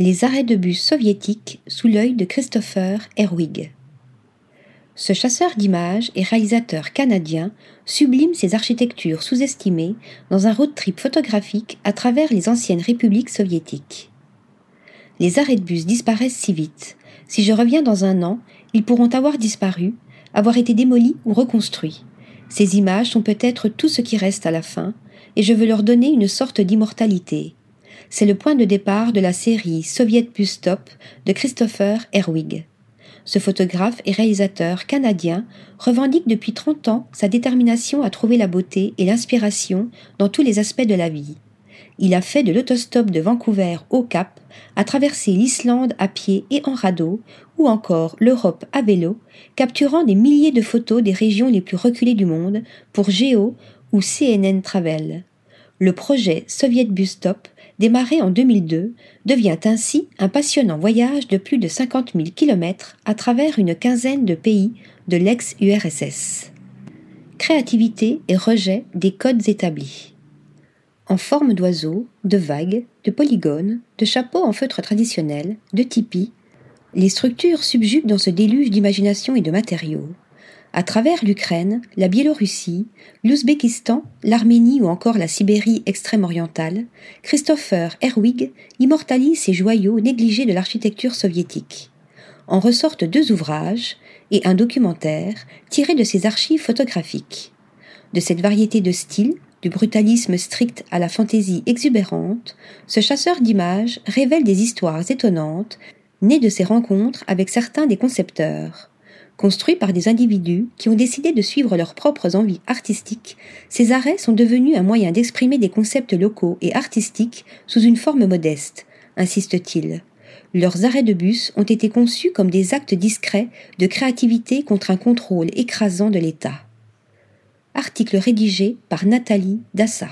Les arrêts de bus soviétiques sous l'œil de Christopher Herwig. Ce chasseur d'images et réalisateur canadien sublime ses architectures sous-estimées dans un road trip photographique à travers les anciennes républiques soviétiques. Les arrêts de bus disparaissent si vite. Si je reviens dans un an, ils pourront avoir disparu, avoir été démolis ou reconstruits. Ces images sont peut-être tout ce qui reste à la fin, et je veux leur donner une sorte d'immortalité. C'est le point de départ de la série Soviet Bus Stop de Christopher Herwig. Ce photographe et réalisateur canadien revendique depuis 30 ans sa détermination à trouver la beauté et l'inspiration dans tous les aspects de la vie. Il a fait de l'autostop de Vancouver au Cap, a traversé l'Islande à pied et en radeau, ou encore l'Europe à vélo, capturant des milliers de photos des régions les plus reculées du monde pour Géo ou CNN Travel. Le projet Soviet Bus Stop, démarré en 2002, devient ainsi un passionnant voyage de plus de 50 000 km à travers une quinzaine de pays de l'ex-URSS. Créativité et rejet des codes établis. En forme d'oiseau, de vagues, de polygones, de chapeaux en feutre traditionnel, de tipis, les structures subjuguent dans ce déluge d'imagination et de matériaux. À travers l'Ukraine, la Biélorussie, l'Ouzbékistan, l'Arménie ou encore la Sibérie extrême-orientale, Christopher Herwig immortalise ces joyaux négligés de l'architecture soviétique. En ressortent deux ouvrages et un documentaire tirés de ses archives photographiques. De cette variété de styles, du brutalisme strict à la fantaisie exubérante, ce chasseur d'images révèle des histoires étonnantes né de ses rencontres avec certains des concepteurs. Construits par des individus qui ont décidé de suivre leurs propres envies artistiques, ces arrêts sont devenus un moyen d'exprimer des concepts locaux et artistiques sous une forme modeste, insiste-t-il. Leurs arrêts de bus ont été conçus comme des actes discrets de créativité contre un contrôle écrasant de l'État. Article rédigé par Nathalie Dassa.